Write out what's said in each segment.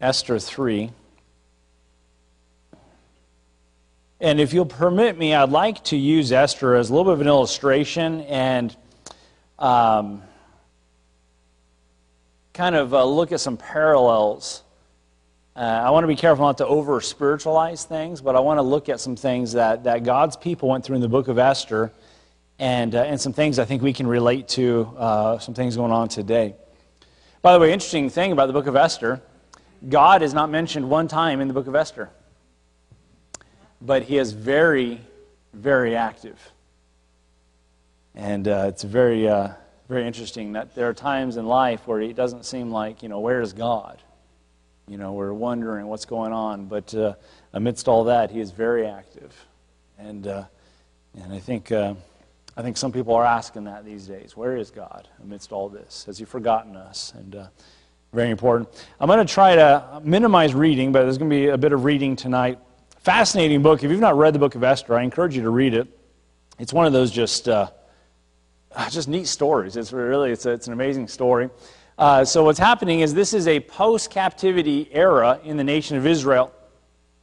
Esther 3. And if you'll permit me, I'd like to use Esther as a little bit of an illustration and um, kind of uh, look at some parallels. Uh, I want to be careful not to over spiritualize things, but I want to look at some things that, that God's people went through in the book of Esther and, uh, and some things I think we can relate to, uh, some things going on today. By the way, interesting thing about the book of Esther God is not mentioned one time in the book of Esther but he is very, very active. And uh, it's very, uh, very interesting that there are times in life where it doesn't seem like, you know, where's God? You know, we're wondering what's going on. But uh, amidst all that, he is very active. And, uh, and I, think, uh, I think some people are asking that these days. Where is God amidst all this? Has he forgotten us? And uh, very important. I'm going to try to minimize reading, but there's going to be a bit of reading tonight. Fascinating book. If you've not read the book of Esther, I encourage you to read it. It's one of those just, uh, just neat stories. It's really, it's, a, it's an amazing story. Uh, so what's happening is this is a post-captivity era in the nation of Israel.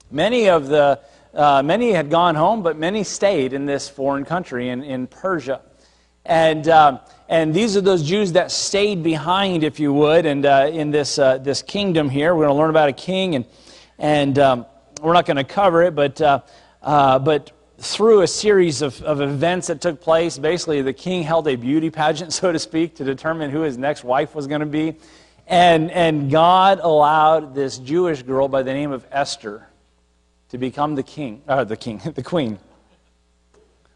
Many of the, uh, many had gone home, but many stayed in this foreign country in, in Persia. And, uh, and these are those Jews that stayed behind, if you would, and uh, in this, uh, this kingdom here. We're going to learn about a king and, and um, we're not going to cover it, but, uh, uh, but through a series of, of events that took place, basically the king held a beauty pageant, so to speak, to determine who his next wife was going to be. And, and God allowed this Jewish girl by the name of Esther to become the king, uh, the king, the queen.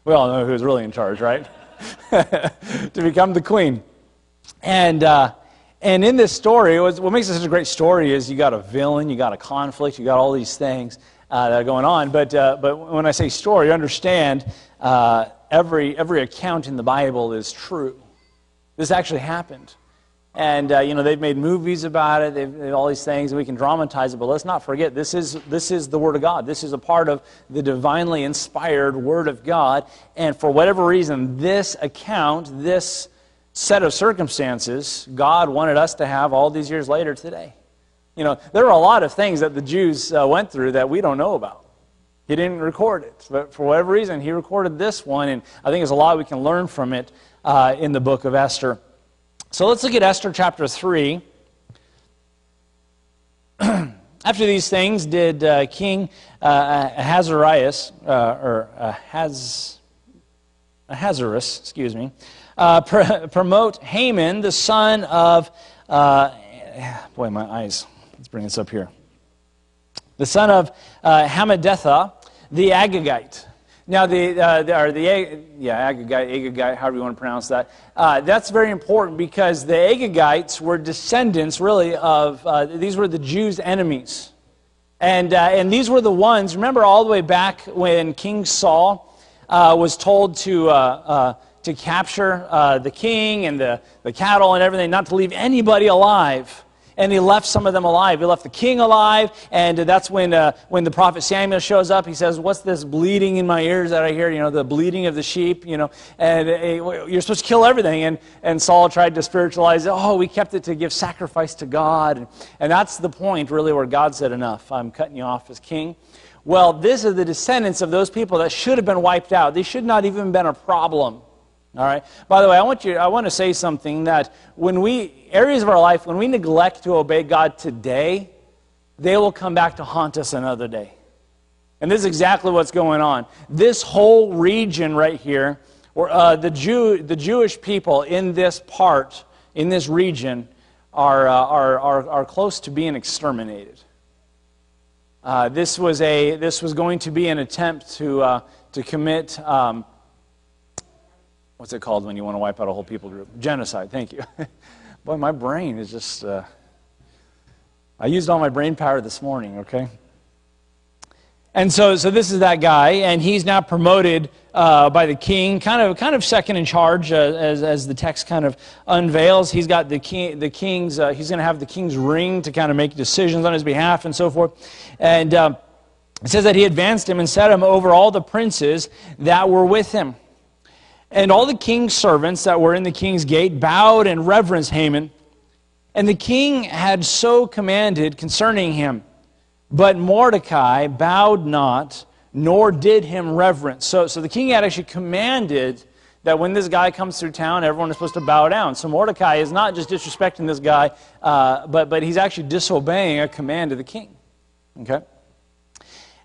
We all know who's really in charge, right? to become the queen. And, uh, and in this story, was, what makes it such a great story is you got a villain, you got a conflict, you got all these things uh, that are going on. But, uh, but when I say story, understand uh, every, every account in the Bible is true. This actually happened. And, uh, you know, they've made movies about it, they've, they've all these things, and we can dramatize it, but let's not forget this is, this is the Word of God. This is a part of the divinely inspired Word of God. And for whatever reason, this account, this set of circumstances God wanted us to have all these years later today. You know, there are a lot of things that the Jews uh, went through that we don't know about. He didn't record it, but for whatever reason, he recorded this one, and I think there's a lot we can learn from it uh, in the book of Esther. So let's look at Esther chapter 3. After these things, did uh, King uh, Ahasuerus, uh, or Ahaz, Ahasuerus, excuse me, uh, pr- promote Haman, the son of, uh, boy, my eyes, let's bring this up here. The son of uh, Hammedatha, the Agagite. Now, the, uh, the, or the yeah, Agagite, Agagite, however you want to pronounce that, uh, that's very important because the Agagites were descendants, really, of, uh, these were the Jews' enemies. And, uh, and these were the ones, remember all the way back when King Saul uh, was told to uh, to capture the king and the, the cattle and everything, not to leave anybody alive. And he left some of them alive. He left the king alive, and that's when, uh, when the prophet Samuel shows up. He says, What's this bleeding in my ears that I hear? You know, the bleeding of the sheep, you know, and uh, you're supposed to kill everything. And, and Saul tried to spiritualize it. Oh, we kept it to give sacrifice to God. And, and that's the point, really, where God said, Enough. I'm cutting you off as king. Well, this is the descendants of those people that should have been wiped out. They should not even been a problem. All right. By the way, I want you I want to say something that when we areas of our life when we neglect to obey God today, they will come back to haunt us another day. And this is exactly what's going on. This whole region right here, or uh, the Jew, the Jewish people in this part, in this region, are uh, are, are are close to being exterminated. Uh, this was a this was going to be an attempt to uh, to commit. Um, what's it called when you want to wipe out a whole people group? Genocide, thank you. Boy, my brain is just, uh, I used all my brain power this morning, okay? And so, so this is that guy, and he's now promoted uh, by the king, kind of, kind of second in charge, uh, as, as the text kind of unveils. He's got the king, the king's, uh, he's going to have the king's ring to kind of make decisions on his behalf and so forth. And uh, it says that he advanced him and set him over all the princes that were with him. And all the king's servants that were in the king's gate bowed and reverenced Haman. And the king had so commanded concerning him. But Mordecai bowed not, nor did him reverence. So, so the king had actually commanded that when this guy comes through town, everyone is supposed to bow down. So Mordecai is not just disrespecting this guy, uh, but, but he's actually disobeying a command of the king. Okay?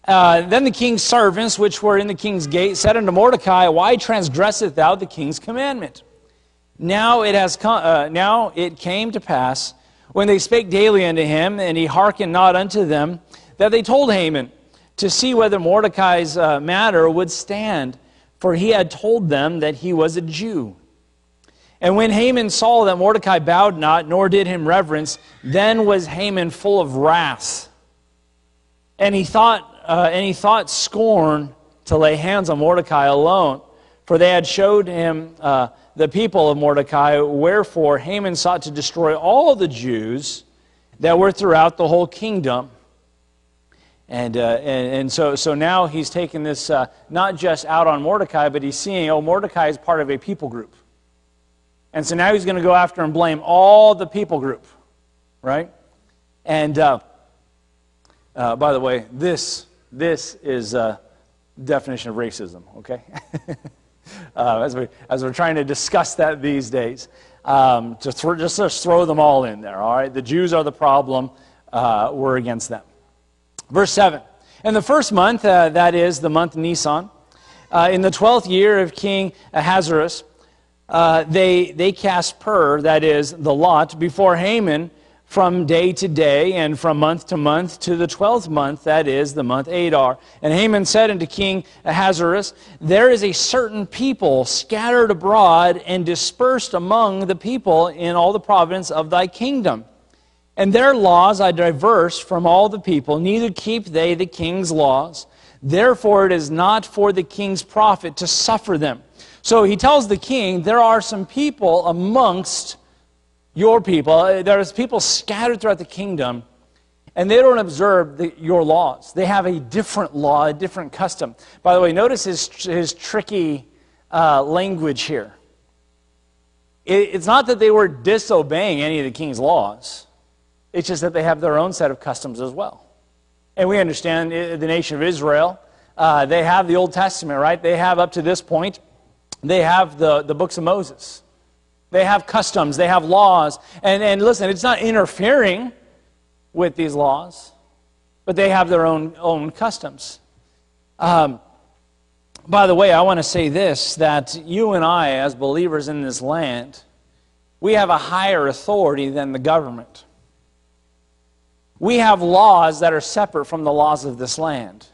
Uh, then the king's servants, which were in the king's gate, said unto Mordecai, Why transgresseth thou the king's commandment? Now it, has come, uh, now it came to pass, when they spake daily unto him, and he hearkened not unto them, that they told Haman to see whether Mordecai's uh, matter would stand, for he had told them that he was a Jew. And when Haman saw that Mordecai bowed not, nor did him reverence, then was Haman full of wrath. And he thought, uh, and he thought scorn to lay hands on Mordecai alone, for they had showed him uh, the people of Mordecai. Wherefore Haman sought to destroy all the Jews that were throughout the whole kingdom. And, uh, and, and, so, so now he's taking this uh, not just out on Mordecai, but he's seeing, oh, Mordecai is part of a people group. And so now he's going to go after and blame all the people group, right? And uh, uh by the way, this, this is a definition of racism, okay? uh, as, we, as we're trying to discuss that these days, um, just, th- just, throw them all in there, all right? The Jews are the problem, uh, we're against them. Verse 7. In the first month, uh, that is the month Nisan, uh, in the twelfth year of King Ahasuerus, uh, they, they cast pur, that is, the lot, before Haman from day to day and from month to month to the twelfth month, that is, the month Adar. And Haman said unto King Ahasuerus, There is a certain people scattered abroad and dispersed among the people in all the province of thy kingdom. And their laws are diverse from all the people, neither keep they the king's laws. Therefore, it is not for the king's profit to suffer them. So he tells the king, There are some people amongst your people, uh, there's people scattered throughout the kingdom, and they don't observe the, your laws. They have a different law, a different custom. By the way, notice his, his tricky uh, language here. It, it's not that they were disobeying any of the king's laws. It's just that they have their own set of customs as well. And we understand the nation of Israel, uh, they have the Old Testament, right? They have up to this point, they have the, the books of Moses. They have customs, they have laws. And, and listen, it's not interfering with these laws, but they have their own, own customs. Um, by the way, I want to say this that you and I, as believers in this land, we have a higher authority than the government. We have laws that are separate from the laws of this land.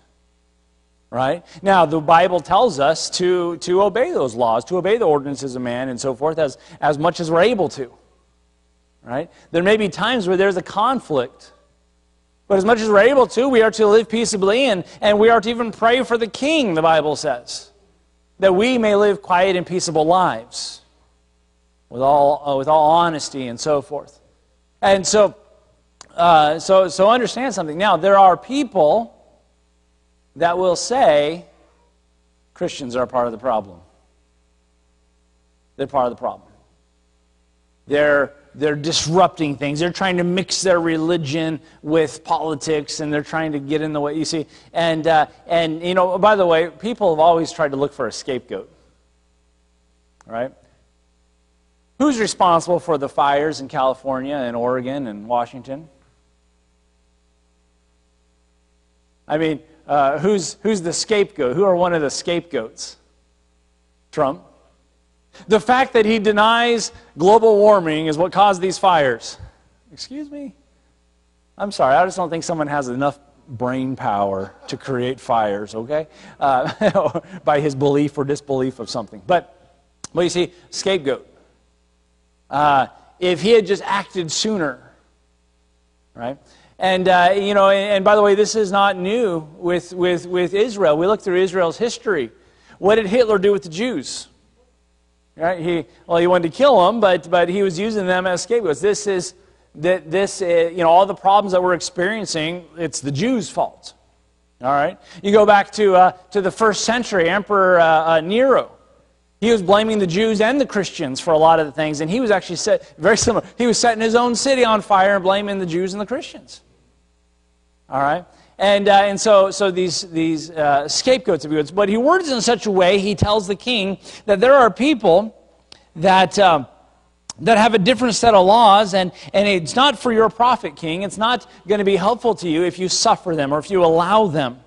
Right? Now, the Bible tells us to, to obey those laws, to obey the ordinances of man and so forth as, as much as we're able to. Right? There may be times where there's a conflict. But as much as we're able to, we are to live peaceably and, and we are to even pray for the king, the Bible says, that we may live quiet and peaceable lives with all, uh, with all honesty and so forth. And so, uh, so, so understand something. Now, there are people that will say Christians are part of the problem. They're part of the problem. They're, they're disrupting things. They're trying to mix their religion with politics, and they're trying to get in the way. You see, and uh, and you know, by the way, people have always tried to look for a scapegoat. Right? Who's responsible for the fires in California and Oregon and Washington? I mean, uh, who's, who's the scapegoat? Who are one of the scapegoats? Trump. The fact that he denies global warming is what caused these fires. Excuse me? I'm sorry, I just don't think someone has enough brain power to create fires, okay? Uh, by his belief or disbelief of something. But, well, you see, scapegoat. Uh, if he had just acted sooner, right? And, uh, you know, and, by the way, this is not new with, with, with Israel. We look through Israel's history. What did Hitler do with the Jews? Right? He, well, he wanted to kill them, but, but he was using them as scapegoats. This is, that this, uh, you know, all the problems that we're experiencing, it's the Jews' fault. All right? You go back to, uh, to the first century, Emperor uh, uh Nero. He was blaming the Jews and the Christians for a lot of the things, and he was actually set, very similar. He was setting his own city on fire and blaming the Jews and the Christians. All right? And, uh, and so, so these, these uh, scapegoats, if you. But he words in such a way, he tells the king that there are people that, uh, that have a different set of laws, and, and it's not for your profit, king. It's not going to be helpful to you if you suffer them or if you allow them.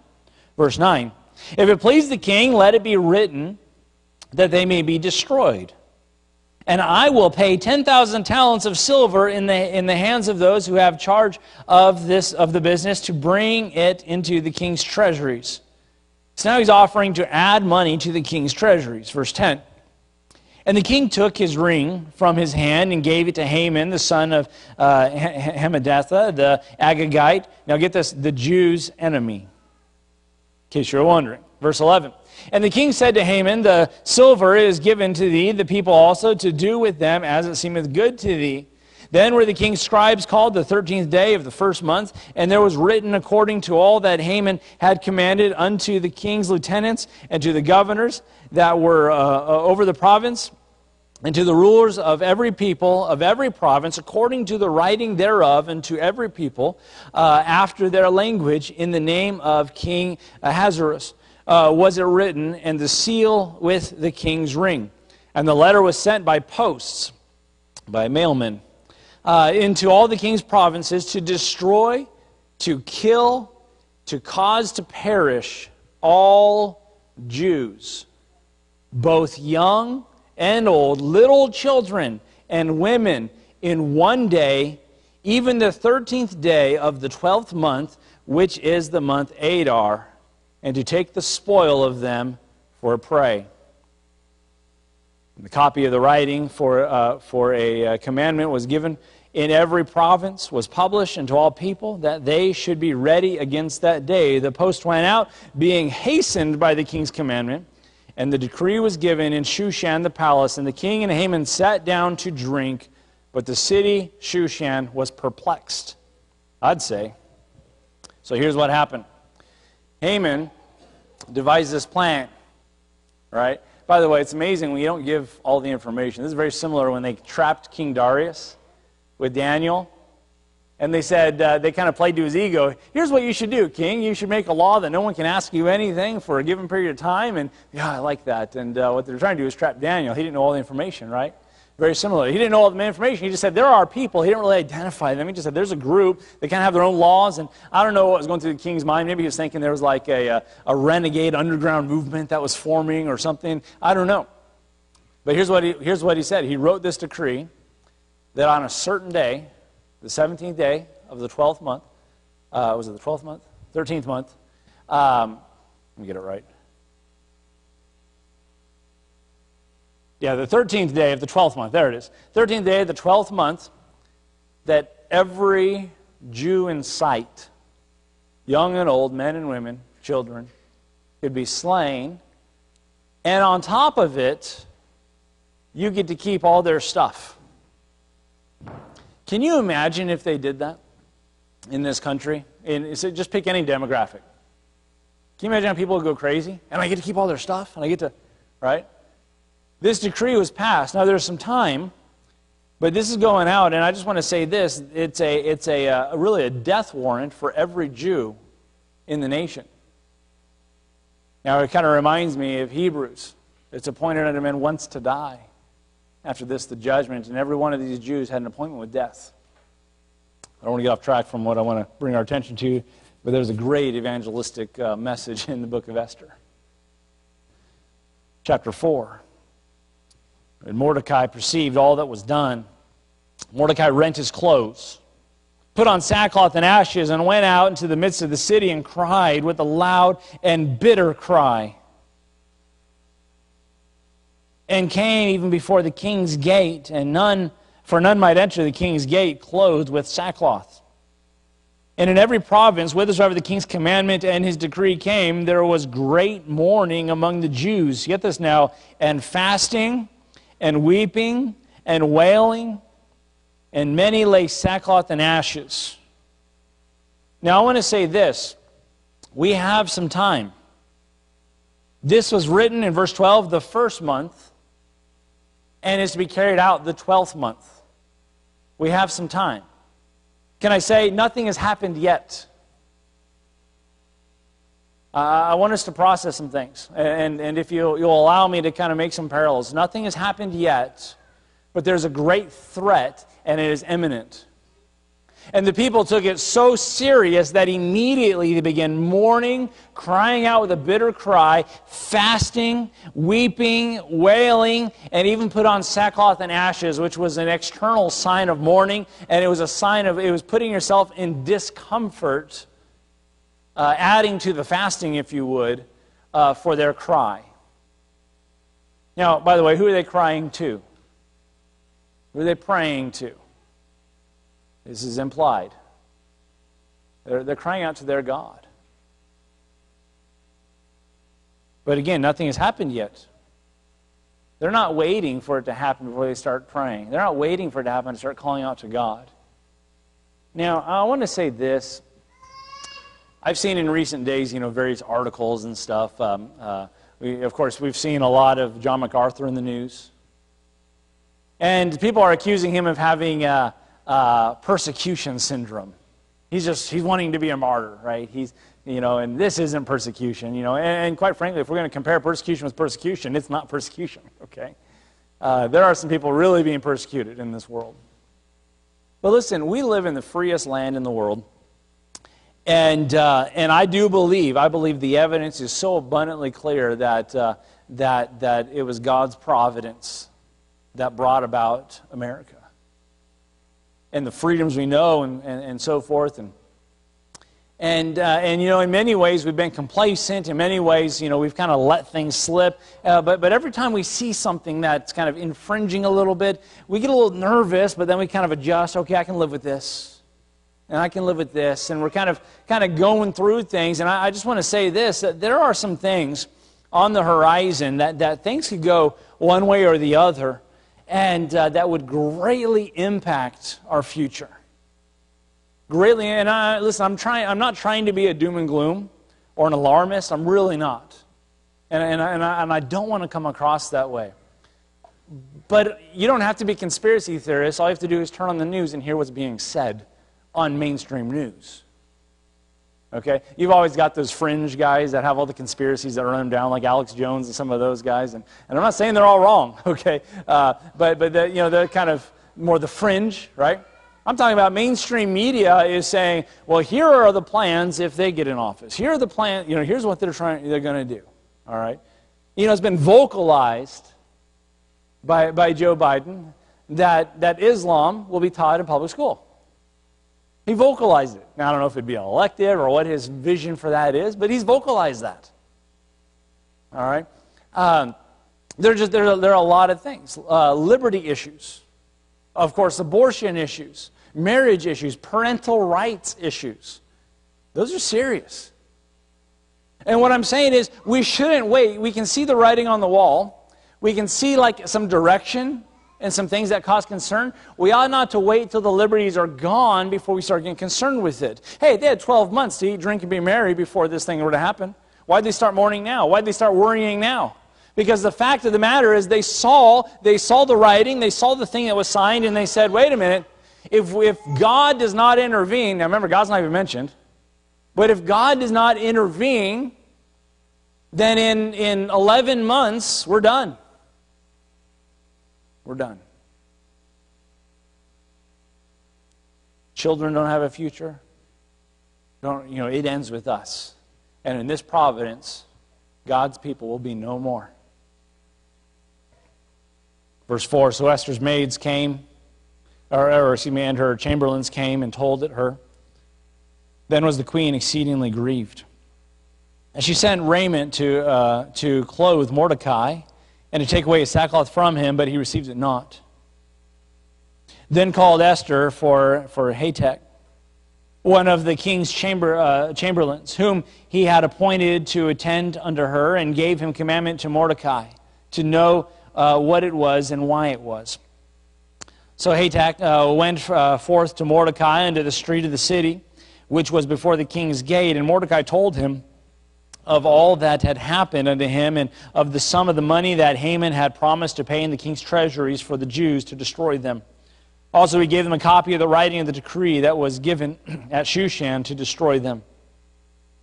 Verse 9 If it please the king, let it be written that they may be destroyed. And I will pay 10,000 talents of silver in the, in the hands of those who have charge of, this, of the business to bring it into the king's treasuries. So now he's offering to add money to the king's treasuries. Verse 10. And the king took his ring from his hand and gave it to Haman, the son of uh, Hammedatha, the Agagite. Now get this, the Jews' enemy. In case you're wondering. Verse 11. And the king said to Haman, The silver is given to thee, the people also, to do with them as it seemeth good to thee. Then were the king's scribes called the thirteenth day of the first month, and there was written according to all that Haman had commanded unto the king's lieutenants and to the governors that were uh, uh over the province, and to the rulers of every people of every province, according to the writing thereof, and to every people uh, after their language, in the name of King Ahasuerus uh, was it written, and the seal with the king's ring. And the letter was sent by posts, by mailmen, uh, into all the king's provinces to destroy, to kill, to cause to perish all Jews, both young and old, little children and women, in one day, even the 13th day of the 12th month, which is the month Adar and to take the spoil of them for a prey. The copy of the writing for, uh, for a uh, commandment was given in every province, was published unto all people, that they should be ready against that day. The post went out, being hastened by the king's commandment, and the decree was given in Shushan the palace. And the king and Haman sat down to drink, but the city, Shushan, was perplexed, I'd say. So here's what happened Haman devised this plan, right? By the way, it's amazing when you don't give all the information. This is very similar when they trapped King Darius with Daniel. And they said, uh, they kind of played to his ego. Here's what you should do, King. You should make a law that no one can ask you anything for a given period of time. And yeah, I like that. And uh, what they're trying to do is trap Daniel. He didn't know all the information, right? Very similar. He didn't know all the information. He just said there are people. He didn't really identify them. He just said there's a group. They kind of have their own laws. And I don't know what was going through the king's mind. Maybe he was thinking there was like a, a, a renegade underground movement that was forming or something. I don't know. But here's what, he, here's what he said. He wrote this decree that on a certain day, the 17th day of the 12th month, uh, was it the 12th month? 13th month. Um, let me get it right. Yeah, the 13th day of the 12th month. There it is. 13th day of the 12th month, that every Jew in sight, young and old, men and women, children, could be slain. And on top of it, you get to keep all their stuff. Can you imagine if they did that in this country? In, just pick any demographic. Can you imagine how people would go crazy? And I get to keep all their stuff? And I get to, right? This decree was passed. Now, there's some time, but this is going out, and I just want to say this it's, a, it's a, uh, really a death warrant for every Jew in the nation. Now, it kind of reminds me of Hebrews. It's appointed unto men once to die. After this, the judgment, and every one of these Jews had an appointment with death. I don't want to get off track from what I want to bring our attention to, but there's a great evangelistic uh, message in the book of Esther. Chapter 4. And Mordecai perceived all that was done. Mordecai rent his clothes, put on sackcloth and ashes, and went out into the midst of the city and cried with a loud and bitter cry. And came even before the king's gate, and none, for none might enter the king's gate clothed with sackcloth. And in every province, whithersoever the king's commandment and his decree came, there was great mourning among the Jews. Get this now, and fasting and weeping and wailing, and many lay sackcloth and ashes. Now, I want to say this we have some time. This was written in verse 12, the first month and is to be carried out the 12th month. We have some time. Can I say nothing has happened yet? Uh, I want us to process some things. And, and if you, you'll allow me to kind of make some parallels, nothing has happened yet, but there's a great threat, and it is imminent. And the people took it so serious that immediately they began mourning, crying out with a bitter cry, fasting, weeping, wailing, and even put on sackcloth and ashes, which was an external sign of mourning. And it was a sign of, it was putting yourself in discomfort, uh, adding to the fasting, if you would, uh, for their cry. Now, by the way, who are they crying to? Who are they praying to? This is implied. They're, they're crying out to their God. But again, nothing has happened yet. They're not waiting for it to happen before they start praying. They're not waiting for it to happen to start calling out to God. Now, I want to say this. I've seen in recent days, you know, various articles and stuff. Um, uh, we, of course, we've seen a lot of John MacArthur in the news. And people are accusing him of having uh, uh, persecution syndrome. He's just, he's wanting to be a martyr, right? He's, you know, and this isn't persecution, you know. And, and quite frankly, if we're going to compare persecution with persecution, it's not persecution, okay? Uh, there are some people really being persecuted in this world. But listen, we live in the freest land in the world. And, uh, and I do believe, I believe the evidence is so abundantly clear that, uh, that, that it was God's providence that brought about America and the freedoms we know and, and, and so forth. And, and, uh, and, you know, in many ways, we've been complacent. In many ways, you know, we've kind of let things slip. Uh, but, but every time we see something that's kind of infringing a little bit, we get a little nervous, but then we kind of adjust. Okay, I can live with this. And I can live with this. And we're kind of, kind of going through things. And I, I just want to say this that there are some things on the horizon that, that things could go one way or the other and uh, that would greatly impact our future. Greatly, and I, listen, I'm, trying, I'm not trying to be a doom and gloom or an alarmist. I'm really not. And, and, and, I, and I don't want to come across that way. But you don't have to be conspiracy theorists. All you have to do is turn on the news and hear what's being said on mainstream news. Okay? You've always got those fringe guys that have all the conspiracies that run them down, like Alex Jones and some of those guys. And, and I'm not saying they're all wrong, okay? Uh, but but the, you know, they're kind of more the fringe, right? I'm talking about mainstream media is saying, well, here are the plans if they get in office. Here are the plans, you know, here's what they're trying, they're going to do, all right? You know, it's been vocalized by, by Joe Biden that, that Islam will be taught in public school. He vocalized it. Now, I don't know if it'd be elective or what his vision for that is, but he's vocalized that. All right? Um, there, are just, there, are, there are a lot of things. Uh, liberty issues, of course, abortion issues, marriage issues, parental rights issues. Those are serious. And what I'm saying is, we shouldn't wait. We can see the writing on the wall. We can see like some direction and some things that cause concern, we ought not to wait till the liberties are gone before we start getting concerned with it. Hey, they had 12 months to eat, drink, and be merry before this thing were to happen. Why'd they start mourning now? Why'd they start worrying now? Because the fact of the matter is they saw, they saw the writing, they saw the thing that was signed, and they said, wait a minute, if, if God does not intervene, now remember, God's not even mentioned, but if God does not intervene, then in, in 11 months, we're done. We're done. Children don't have a future. Don't, you know, it ends with us. And in this providence, God's people will be no more. Verse 4 So Esther's maids came, or, or excuse me, and her chamberlains came and told it her. Then was the queen exceedingly grieved. And she sent raiment to, uh, to clothe Mordecai and to take away his sackcloth from him, but he received it not. Then called Esther for, for Hatach, one of the king's chamber, uh, chamberlains, whom he had appointed to attend under her, and gave him commandment to Mordecai to know uh, what it was and why it was. So Hatach uh, went uh, forth to Mordecai into the street of the city, which was before the king's gate, and Mordecai told him of all that had happened unto him and of the sum of the money that Haman had promised to pay in the king's treasuries for the Jews to destroy them. Also, he gave them a copy of the writing of the decree that was given at Shushan to destroy them,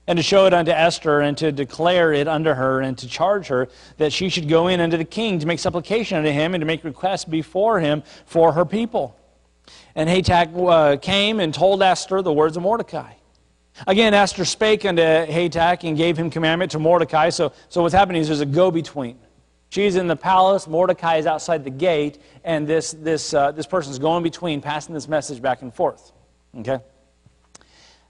and to show it unto Esther, and to declare it unto her, and to charge her that she should go in unto the king to make supplication unto him, and to make request before him for her people. And Hatach uh, came and told Esther the words of Mordecai. Again, Esther spake unto Hatach and gave him commandment to Mordecai. So, so what's happening is there's a go between. She's in the palace, Mordecai is outside the gate, and this, this, uh, this person's going between, passing this message back and forth. Okay?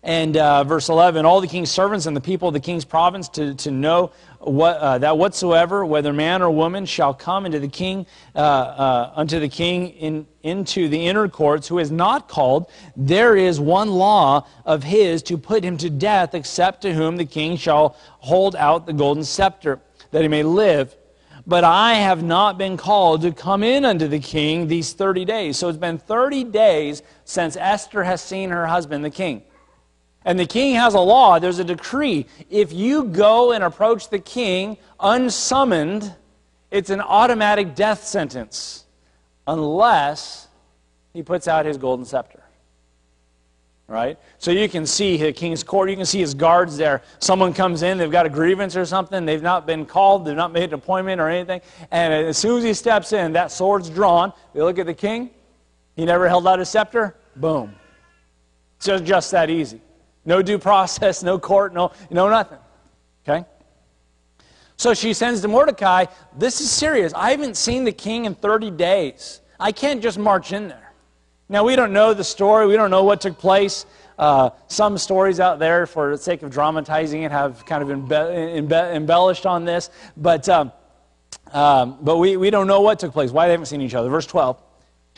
And uh, verse 11 All the king's servants and the people of the king's province to, to know what, uh, that whatsoever, whether man or woman, shall come into the king, uh, uh, unto the king in, into the inner courts, who is not called, there is one law of his to put him to death, except to whom the king shall hold out the golden scepter, that he may live. But I have not been called to come in unto the king these 30 days. So it's been 30 days since Esther has seen her husband, the king. And the king has a law, there's a decree. If you go and approach the king unsummoned, it's an automatic death sentence unless he puts out his golden scepter. Right? So you can see the king's court, you can see his guards there. Someone comes in, they've got a grievance or something, they've not been called, they've not made an appointment or anything. And as soon as he steps in, that sword's drawn. They look at the king, he never held out his scepter, boom. It's just, just that easy. No due process, no court, no, no nothing. Okay? So she sends to Mordecai, This is serious. I haven't seen the king in 30 days. I can't just march in there. Now, we don't know the story, we don't know what took place. Uh, some stories out there, for the sake of dramatizing it, have kind of embe- embe- embellished on this. But, um, um, but we, we don't know what took place, why they haven't seen each other. Verse 12.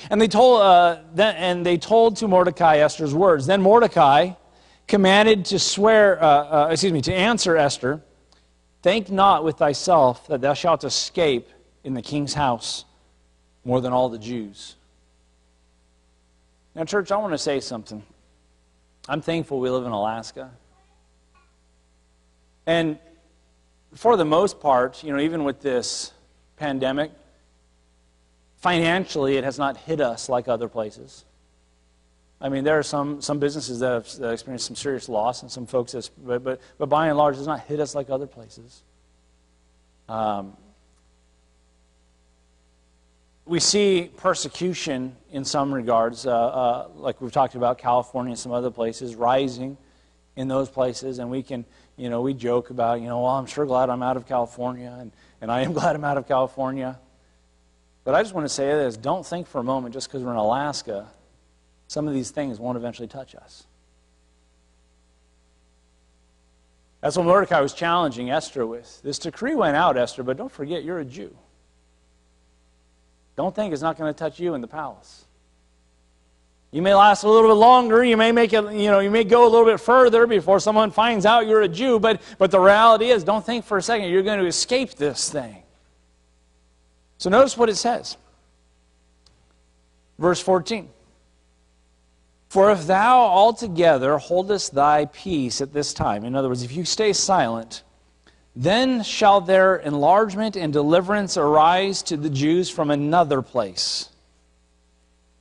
And they told, uh, then, and they told to Mordecai Esther's words. Then Mordecai commanded to swear, uh, uh, excuse me, to answer Esther, think not with thyself that thou shalt escape in the king's house more than all the Jews. Now, church, I want to say something. I'm thankful we live in Alaska. And for the most part, you know, even with this pandemic, financially it has not hit us like other places. I mean, there are some, some businesses that have, that experienced some serious loss, and some folks, that, but, but, but by and large, it's not hit us like other places. Um, we see persecution in some regards, uh, uh, like we've talked about California and some other places, rising in those places, and we can, you know, we joke about, you know, well, I'm sure glad I'm out of California, and, and I am glad I'm out of California. But I just want to say this don't think for a moment just because we're in Alaska some of these things won't eventually touch us. That's what Mordecai was challenging Esther with. This decree went out, Esther, but don't forget you're a Jew. Don't think it's not going to touch you in the palace. You may last a little bit longer. You may make it, you know, you may go a little bit further before someone finds out you're a Jew, but, but the reality is, don't think for a second you're going to escape this thing. So notice what it says. Verse 14. For if thou altogether holdest thy peace at this time, in other words, if you stay silent, then shall their enlargement and deliverance arise to the Jews from another place.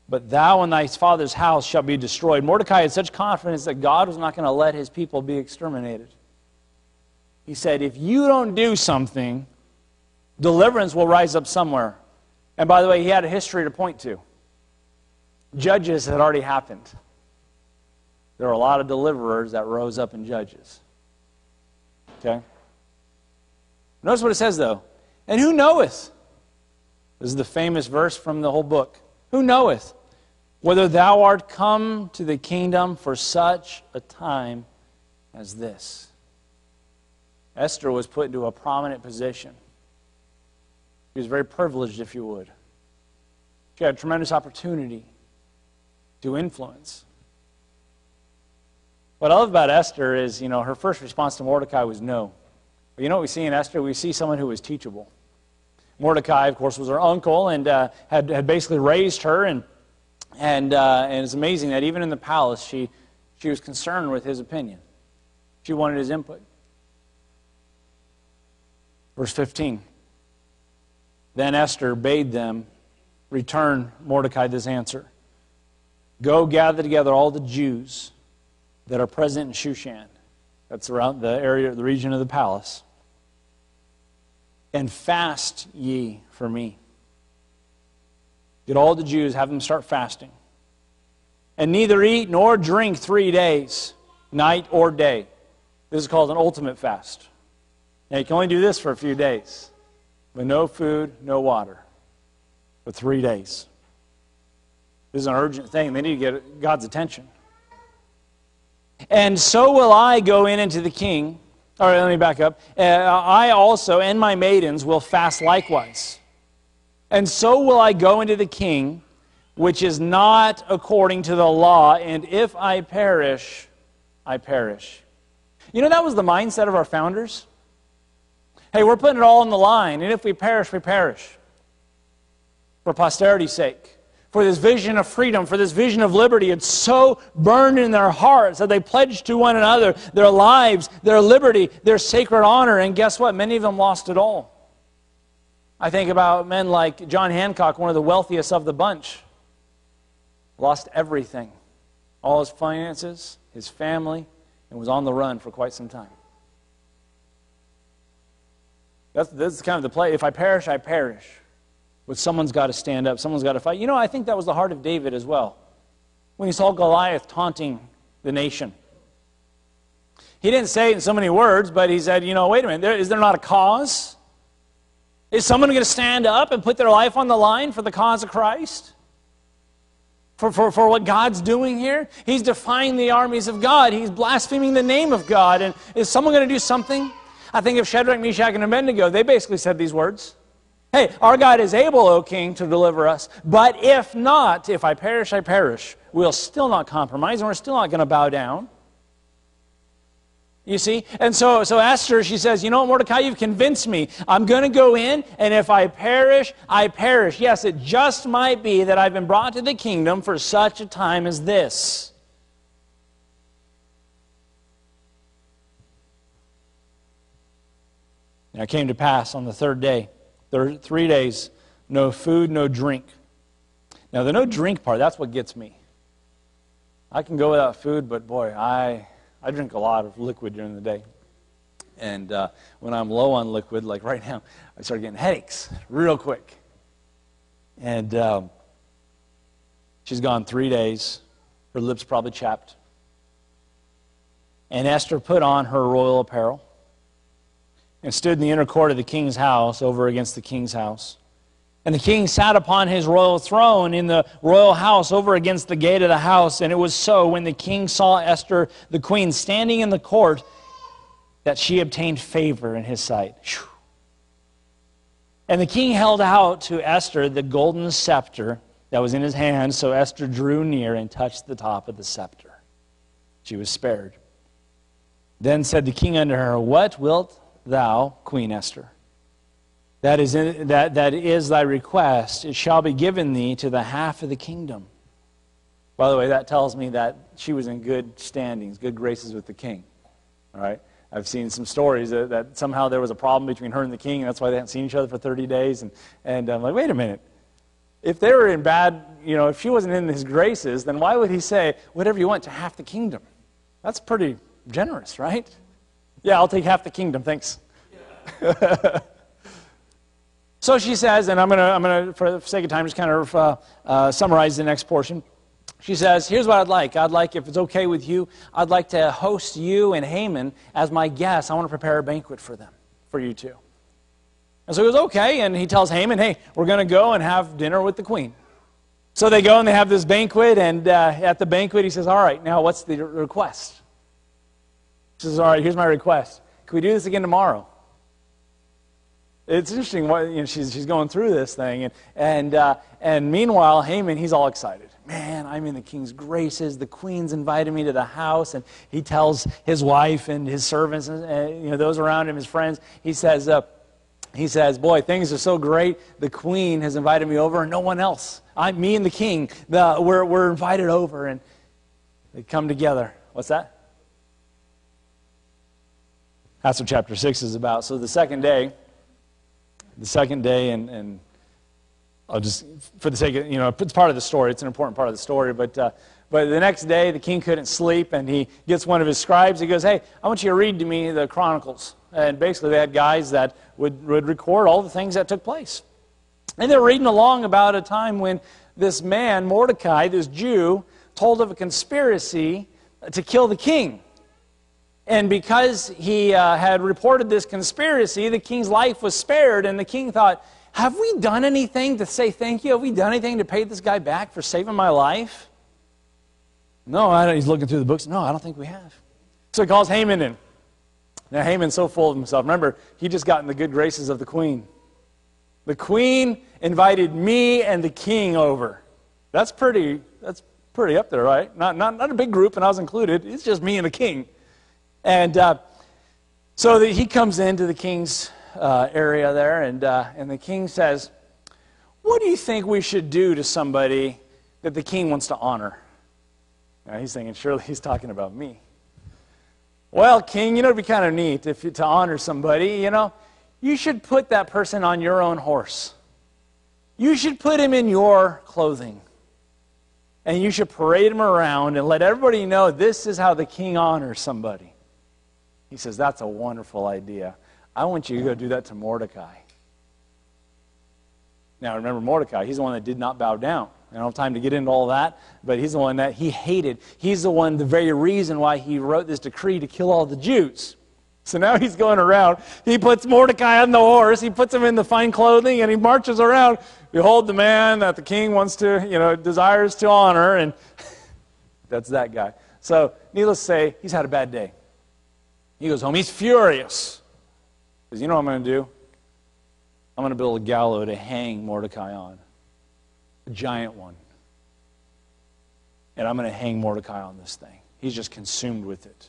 But thou and thy father's house shall be destroyed. Mordecai had such confidence that God was not going to let his people be exterminated. He said, If you don't do something, deliverance will rise up somewhere. And by the way, he had a history to point to. Judges had already happened there were a lot of deliverers that rose up in Judges. Okay? Notice what it says, though. And who knoweth? This is the famous verse from the whole book. Who knoweth whether thou art come to the kingdom for such a time as this? Esther was put into a prominent position. She was very privileged, if you would. She had a tremendous opportunity to influence. What I love about Esther is, you know, her first response to Mordecai was no. But you know what we see in Esther? We see someone who was teachable. Mordecai, of course, was her uncle and uh, had, had basically raised her. And, and, uh, and it's amazing that even in the palace, she, she was concerned with his opinion. She wanted his input. Verse 15. Then Esther bade them return Mordecai this answer Go gather together all the Jews that are present in Shushan. That's around the area, the region of the palace. And fast ye for me. Get all the Jews, have them start fasting. And neither eat nor drink three days, night or day. This is called an ultimate fast. Now, you can only do this for a few days, but no food, no water for three days. This is an urgent thing. They need to get God's attention. And so will I go in into the king. All right, let me back up. Uh, I also and my maidens will fast likewise. And so will I go into the king, which is not according to the law, and if I perish, I perish. You know, that was the mindset of our founders. Hey, we're putting it all on the line, and if we perish, we perish. For posterity's sake, for this vision of freedom, for this vision of liberty, it's so burned in their hearts that they pledge to one another their lives, their liberty, their sacred honor, and guess what? Many of them lost it all. I think about men like John Hancock, one of the wealthiest of the bunch, lost everything all his finances, his family, and was on the run for quite some time. That's, that's kind of the play. If I perish, I perish. But someone's got to stand up, someone's got to fight. You know, I think that was the heart of David as well. When he saw Goliath taunting the nation. He didn't say it in so many words, but he said, you know, wait a minute, there, is there not a cause? Is someone going to stand up and put their life on the line for the cause of Christ? For, for, for what God's doing here? He's defying the armies of God. He's blaspheming the name of God. And is someone going to do something? I think of Shadrach, Meshach, and Abednego. They basically said these words Hey, our God is able, O king, to deliver us. But if not, if I perish, I perish. We'll still not compromise, and we're still not going to bow down. You see? And so, so Esther, she says, You know what, Mordecai, you've convinced me. I'm going to go in, and if I perish, I perish. Yes, it just might be that I've been brought to the kingdom for such a time as this. And it came to pass on the third day, there three days, no food, no drink. Now, the no drink part, that's what gets me. I can go without food, but boy, I I drink a lot of liquid during the day. And uh, when I'm low on liquid, like right now, I start getting headaches real quick. And um, she's gone three days. Her lips probably chapped. And Esther put on her royal apparel and stood in the inner court of the king's house over against the king's house. And the king sat upon his royal throne in the royal house over against the gate of the house. And it was so when the king saw Esther, the queen, standing in the court, that she obtained favor in his sight. And the king held out to Esther the golden scepter that was in his hand. So Esther drew near and touched the top of the scepter. She was spared. Then said the king unto her, What wilt thou, Queen Esther? that is, in, that, that is thy request, it shall be given thee to the half of the kingdom. By the way, that tells me that she was in good standings, good graces with the king. All right? I've seen some stories that, that somehow there was a problem between her and the king, and that's why they hadn't seen each other for 30 days. And, and I'm like, wait a minute. If they were in bad, you know, if she wasn't in his graces, then why would he say, whatever you want to half the kingdom? That's pretty generous, right? Yeah, I'll take half the kingdom, thanks. So she says, and I'm going to, I'm to, for the sake of time, just kind of uh, uh, summarize the next portion. She says, Here's what I'd like. I'd like, if it's okay with you, I'd like to host you and Haman as my guests. I want to prepare a banquet for them, for you two. And so he goes, Okay. And he tells Haman, Hey, we're going to go and have dinner with the queen. So they go and they have this banquet. And uh, at the banquet, he says, All right, now what's the request? He says, All right, here's my request. Can we do this again tomorrow? It's interesting. What, you know, she's, she's going through this thing. And, and, uh, and meanwhile, Haman, he's all excited. Man, I'm in the king's graces. The queen's invited me to the house. And he tells his wife and his servants, and, uh, you know, those around him, his friends, he says, uh, he says, boy, things are so great. The queen has invited me over and no one else. I, me and the king, the, we're, we're invited over. And they come together. What's that? That's what chapter 6 is about. So the second day, the second day, and, and I'll just, for the sake of, you know, it's part of the story. It's an important part of the story. But, uh, but the next day, the king couldn't sleep, and he gets one of his scribes. He goes, Hey, I want you to read to me the Chronicles. And basically, they had guys that would, would record all the things that took place. And they're reading along about a time when this man, Mordecai, this Jew, told of a conspiracy to kill the king. And because he uh, had reported this conspiracy, the king's life was spared. And the king thought, Have we done anything to say thank you? Have we done anything to pay this guy back for saving my life? No, he's looking through the books. No, I don't think we have. So he calls Haman in. Now, Haman's so full of himself. Remember, he just got in the good graces of the queen. The queen invited me and the king over. That's pretty, that's pretty up there, right? Not, not, not a big group, and I was included. It's just me and the king. And uh, so the, he comes into the king's uh, area there, and, uh, and the king says, What do you think we should do to somebody that the king wants to honor? Now he's thinking, Surely he's talking about me. Well, king, you know, it'd be kind of neat if you, to honor somebody, you know you should put that person on your own horse. You should put him in your clothing. And you should parade him around and let everybody know this is how the king honors somebody. He says, That's a wonderful idea. I want you to go do that to Mordecai. Now, remember, Mordecai, he's the one that did not bow down. I don't have time to get into all that, but he's the one that he hated. He's the one, the very reason why he wrote this decree to kill all the Jews. So now he's going around. He puts Mordecai on the horse. He puts him in the fine clothing, and he marches around. Behold, the man that the king wants to, you know, desires to honor, and that's that guy. So, needless to say, he's had a bad day. He goes home. He's furious. Because you know what I'm going to do? I'm going to build a gallows to hang Mordecai on, a giant one. And I'm going to hang Mordecai on this thing. He's just consumed with it.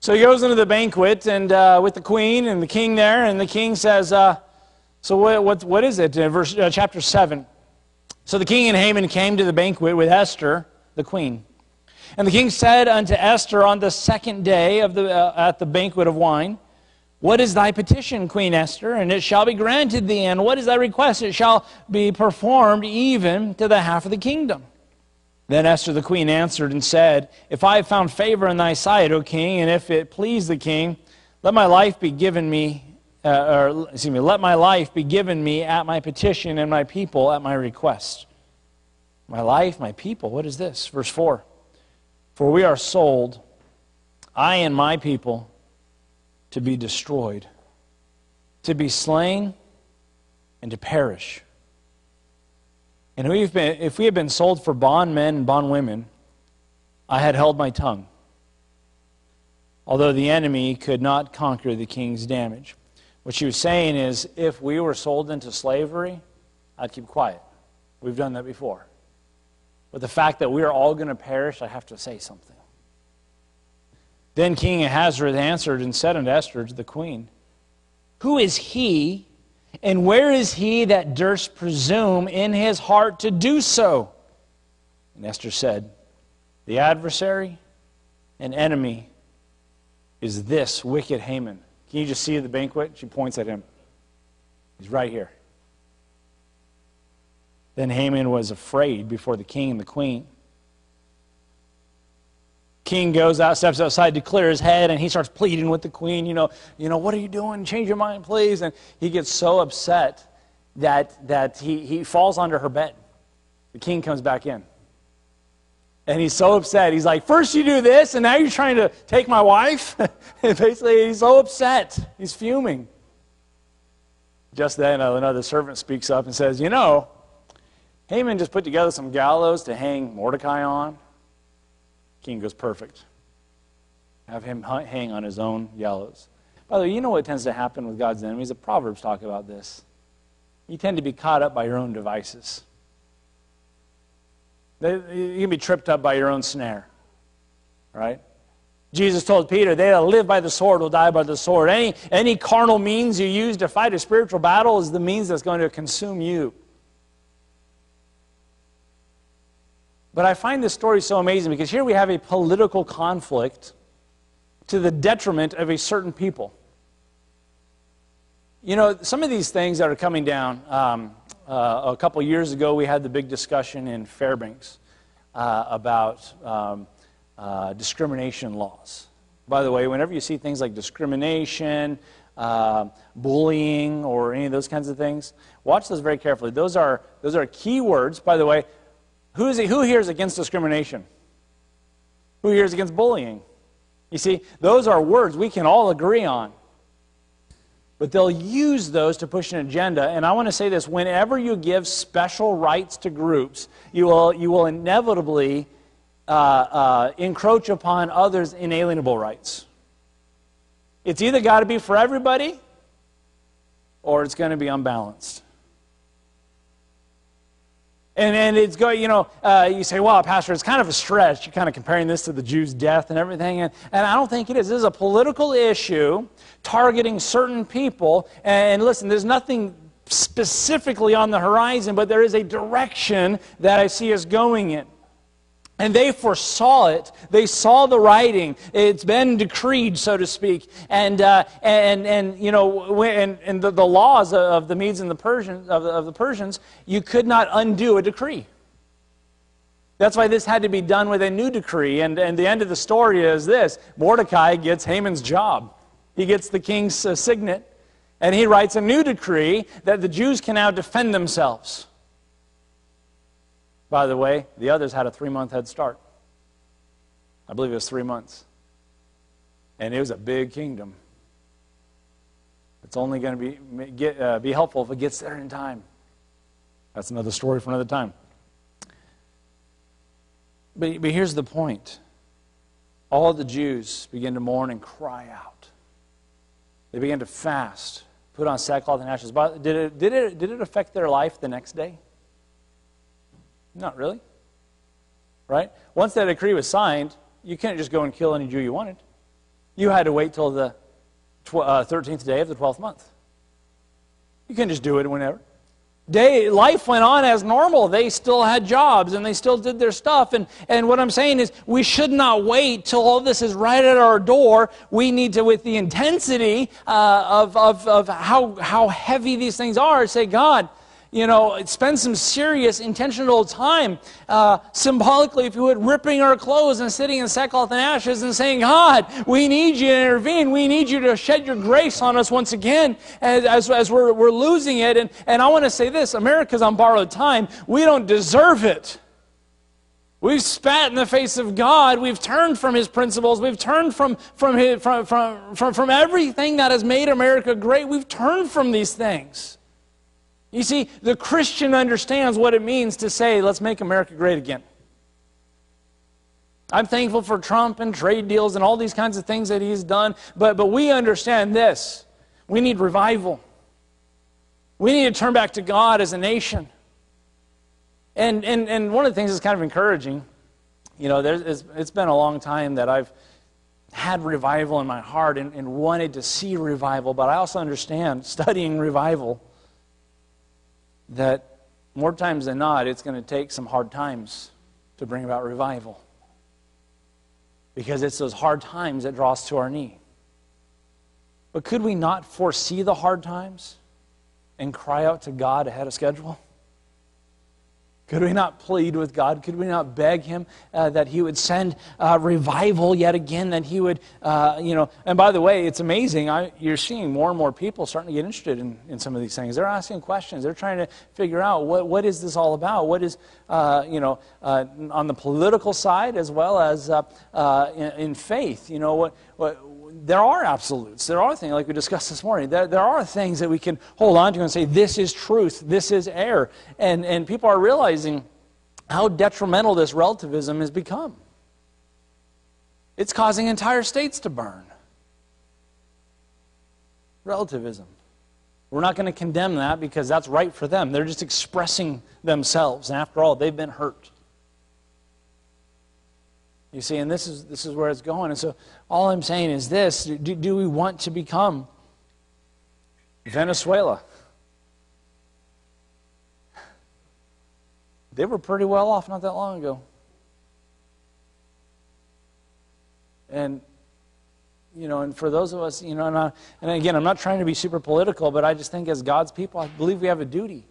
So he goes into the banquet and uh, with the queen and the king there, and the king says, uh, "So what, what, what is it?" In verse uh, chapter seven. So the king and Haman came to the banquet with Esther, the queen. And the king said unto Esther on the second day of the, uh, at the banquet of wine, What is thy petition, Queen Esther? And it shall be granted thee. And what is thy request? It shall be performed even to the half of the kingdom. Then Esther the queen answered and said, If I have found favor in thy sight, O king, and if it please the king, let my life be given me, uh, or excuse me, let my life be given me at my petition and my people at my request. My life, my people, what is this? Verse 4 For we are sold, I and my people, to be destroyed, to be slain, and to perish. And we've been, if we had been sold for bondmen and bondwomen, I had held my tongue, although the enemy could not conquer the king's damage. What she was saying is, if we were sold into slavery, I'd keep quiet. We've done that before. But the fact that we are all going to perish, I have to say something. Then King Ahasuerus answered and said unto Esther, to the queen, Who is he and where is he that durst presume in his heart to do so? And Esther said, The adversary and enemy is this wicked Haman. Can you just see the banquet? She points at him. He's right here. Then Haman was afraid before the king and the queen king goes out, steps outside to clear his head, and he starts pleading with the queen, you know, you know, what are you doing? Change your mind, please. And he gets so upset that, that he, he falls under her bed. The king comes back in. And he's so upset. He's like, first you do this, and now you're trying to take my wife? and basically, he's so upset. He's fuming. Just then, another servant speaks up and says, You know, Haman just put together some gallows to hang Mordecai on. King goes, perfect. Have him hang on his own gallows. By the way, you know what tends to happen with God's enemies? The Proverbs talk about this. You tend to be caught up by your own devices. You can be tripped up by your own snare. Right? Jesus told Peter, they that live by the sword will die by the sword. Any, any carnal means you use to fight a spiritual battle is the means that's going to consume you. But I find this story so amazing because here we have a political conflict to the detriment of a certain people. You know, some of these things that are coming down, um, uh, a couple years ago, we had the big discussion in Fairbanks uh, about um, uh, discrimination laws. By the way, whenever you see things like discrimination, uh, bullying, or any of those kinds of things, watch those very carefully. Those are, those are key words. By the way, who, is it, who here is against discrimination? Who here is against bullying? You see, those are words we can all agree on. But they'll use those to push an agenda. And I want to say this whenever you give special rights to groups, you will, you will inevitably uh, uh, encroach upon others' inalienable rights. It's either got to be for everybody or it's going to be unbalanced. And, and it's going, you know, uh, you say, well, Pastor, it's kind of a stretch. You're kind of comparing this to the Jews' death and everything. And, and I don't think it is. This is a political issue targeting certain people. And listen, there's nothing specifically on the horizon, but there is a direction that I see us going in. And they foresaw it. They saw the writing. It's been decreed, so to speak. And, uh, and, and you know, and, and the, the laws of the Medes and the Persians, of the, of the Persians, you could not undo a decree. That's why this had to be done with a new decree. And, and the end of the story is this Mordecai gets Haman's job, he gets the king's uh, signet, and he writes a new decree that the Jews can now defend themselves. By the way, the others had a three month head start. I believe it was three months. And it was a big kingdom. It's only going to be, get, uh, be helpful if it gets there in time. That's another story for another time. But, but here's the point all the Jews began to mourn and cry out. They began to fast, put on sackcloth and ashes. Did it, did it, did it affect their life the next day? Not really. Right? Once that decree was signed, you couldn't just go and kill any Jew you wanted. You had to wait till the tw- uh, 13th day of the 12th month. You couldn't just do it whenever. Day, life went on as normal. They still had jobs and they still did their stuff. And, and what I'm saying is, we should not wait till all this is right at our door. We need to, with the intensity uh, of, of, of how, how heavy these things are, say, God, you know, spend some serious, intentional time, uh, symbolically, if you would, ripping our clothes and sitting in sackcloth and ashes and saying, God, we need you to intervene. We need you to shed your grace on us once again as, as, as we're, we're losing it. And, and I want to say this America's on borrowed time. We don't deserve it. We've spat in the face of God. We've turned from His principles. We've turned from, from, his, from, from, from, from everything that has made America great. We've turned from these things. You see, the Christian understands what it means to say, let's make America great again. I'm thankful for Trump and trade deals and all these kinds of things that he's done, but, but we understand this. We need revival. We need to turn back to God as a nation. And, and, and one of the things that's kind of encouraging, you know, it's, it's been a long time that I've had revival in my heart and, and wanted to see revival, but I also understand studying revival that more times than not, it's going to take some hard times to bring about revival. Because it's those hard times that draw us to our knee. But could we not foresee the hard times and cry out to God ahead of schedule? Could we not plead with God? Could we not beg Him uh, that He would send uh, revival yet again? That He would, uh, you know, and by the way, it's amazing. I, you're seeing more and more people starting to get interested in, in some of these things. They're asking questions. They're trying to figure out what, what is this all about? What is, uh, you know, uh, on the political side as well as uh, in, in, faith? You know, what, what, there are absolutes. There are things, like we discussed this morning, there, there are things that we can hold on to and say, this is truth, this is air. And, and people are realizing how detrimental this relativism has become. It's causing entire states to burn. Relativism. We're not going to condemn that because that's right for them. They're just expressing themselves. And after all, they've been hurt. You see, and this is, this is where it's going. And so all I'm saying is this do, do we want to become Venezuela? They were pretty well off not that long ago. And you know, and for those of us, you know, and, I, and again, I'm not trying to be super political, but I just think as God's people, I believe we have a duty.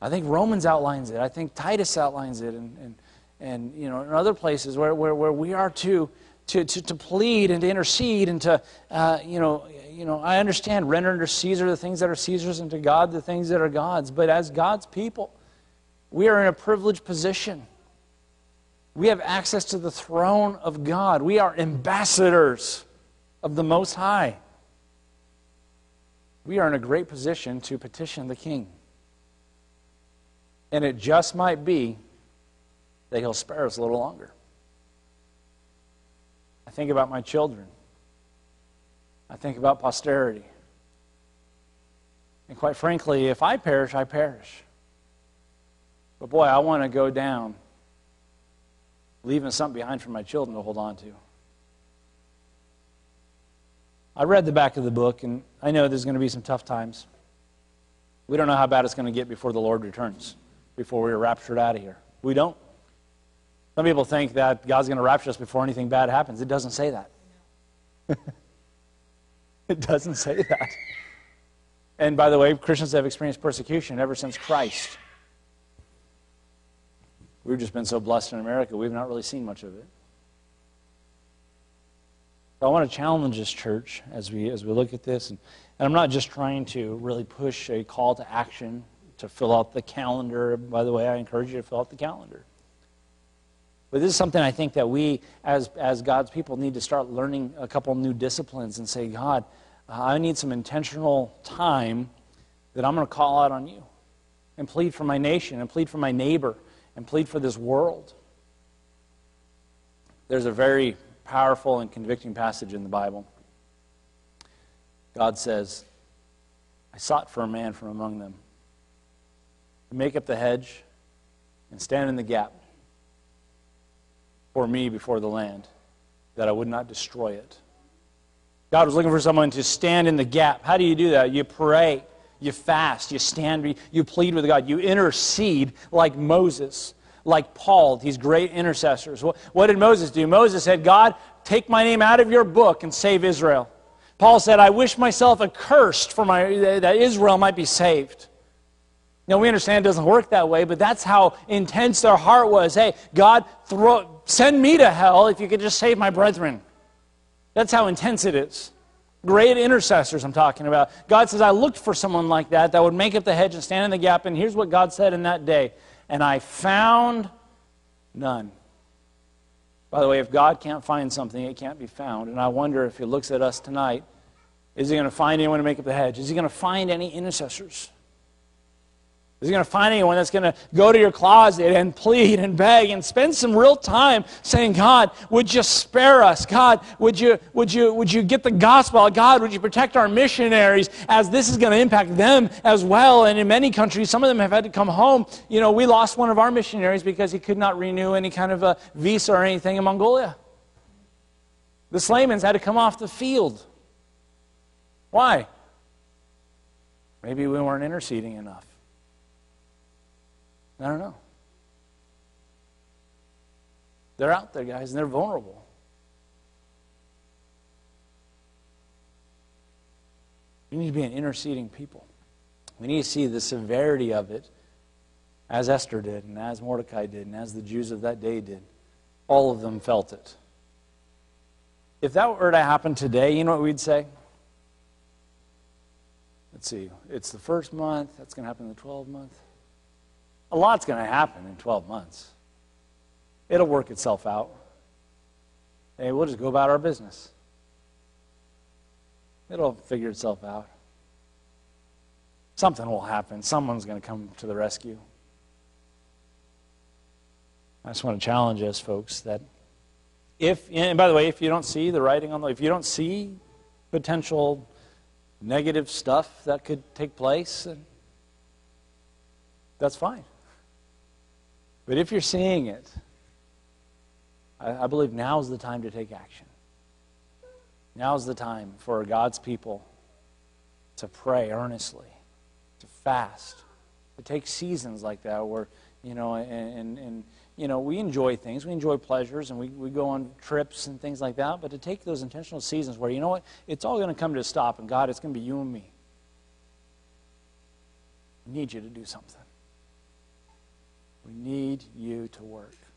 I think Romans outlines it. I think Titus outlines it, and, and, and you know, in other places where, where, where we are to, to, to, to plead and to intercede and to, uh, you know, you know, I understand render unto Caesar the things that are Caesar's and to God the things that are God's. But as God's people, we are in a privileged position. We have access to the throne of God. We are ambassadors of the Most High. We are in a great position to petition the King. And it just might be that He'll spare us a little longer. I think about my children. I think about posterity. And quite frankly, if I perish, I perish. But boy, I want to go down leaving something behind for my children to hold on to. I read the back of the book, and I know there's going to be some tough times. We don't know how bad it's going to get before the Lord returns, before we're raptured out of here. We don't. Some people think that God's going to rapture us before anything bad happens. It doesn't say that. it doesn't say that. And by the way, Christians have experienced persecution ever since Christ. We've just been so blessed in America, we've not really seen much of it. So I want to challenge this church as we, as we look at this. And, and I'm not just trying to really push a call to action to fill out the calendar. By the way, I encourage you to fill out the calendar. But this is something I think that we, as, as God's people, need to start learning a couple new disciplines and say, God, I need some intentional time that I'm going to call out on you and plead for my nation and plead for my neighbor and plead for this world. There's a very powerful and convicting passage in the Bible. God says, I sought for a man from among them to make up the hedge and stand in the gap for me before the land, that I would not destroy it. God was looking for someone to stand in the gap. How do you do that? You pray, you fast, you stand, you plead with God, you intercede like Moses like Paul, these great intercessors. What did Moses do? Moses said, God, take my name out of your book and save Israel. Paul said, I wish myself accursed for my, that Israel might be saved. Now, we understand it doesn't work that way, but that's how intense their heart was. Hey, God, throw, send me to hell if you could just save my brethren. That's how intense it is. Great intercessors, I'm talking about. God says, I looked for someone like that that would make up the hedge and stand in the gap. And here's what God said in that day and I found none. By the way, if God can't find something, it can't be found. And I wonder if He looks at us tonight, is He going to find anyone to make up the hedge? Is He going to find any intercessors? Is he going to find anyone that's going to go to your closet and plead and beg and spend some real time saying, God, would you spare us? God, would you, would you, would you get the gospel? God, would you protect our missionaries as this is going to impact them as well? And in many countries, some of them have had to come home. You know, we lost one of our missionaries because he could not renew any kind of a visa or anything in Mongolia. The Slamans had to come off the field. Why? Maybe we weren't interceding enough. I don't know. They're out there, guys, and they're vulnerable. We need to be an interceding people. We need to see the severity of it as Esther did, and as Mordecai did, and as the Jews of that day did. All of them felt it. If that were to happen today, you know what we'd say? Let's see. It's the first month. That's going to happen in the 12th month. A lot's going to happen in 12 months. It'll work itself out. Hey, we'll just go about our business. It'll figure itself out. Something will happen. Someone's going to come to the rescue. I just want to challenge us, folks, that if, and by the way, if you don't see the writing on the, if you don't see potential negative stuff that could take place, that's fine. But if you're seeing it, I, I believe now's the time to take action. Now's the time for God's people to pray earnestly, to fast, to take seasons like that where, you know, and, and, you know, we enjoy things, we enjoy pleasures, and we, we go on trips and things like that. But to take those intentional seasons where, you know what, it's all going to come to a stop, and God, it's going to be you and me. We need you to do something. We need you to work.